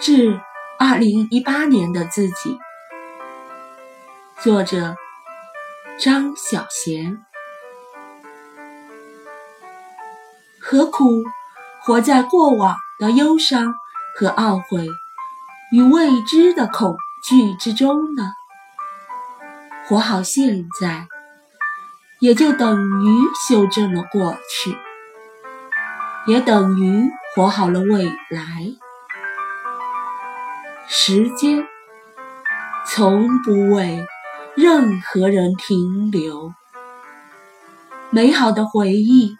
致二零一八年的自己，作者张小娴。何苦活在过往的忧伤和懊悔与未知的恐惧之中呢？活好现在，也就等于修正了过去，也等于活好了未来。时间从不为任何人停留，美好的回忆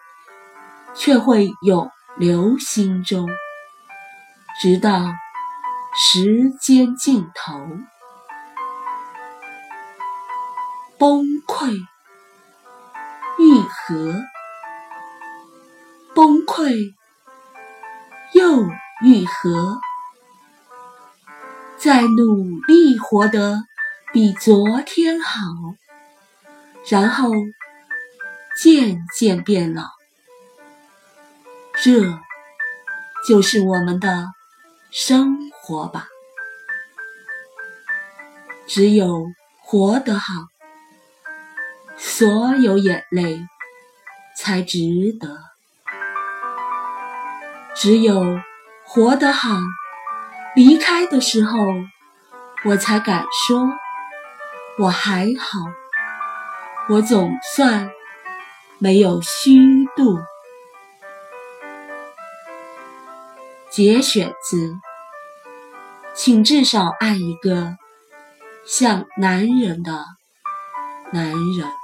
却会永留心中，直到时间尽头。崩溃愈合，崩溃又愈合。在努力活得比昨天好，然后渐渐变老，这就是我们的生活吧。只有活得好，所有眼泪才值得；只有活得好。离开的时候，我才敢说我还好，我总算没有虚度。节选自：请至少爱一个像男人的男人。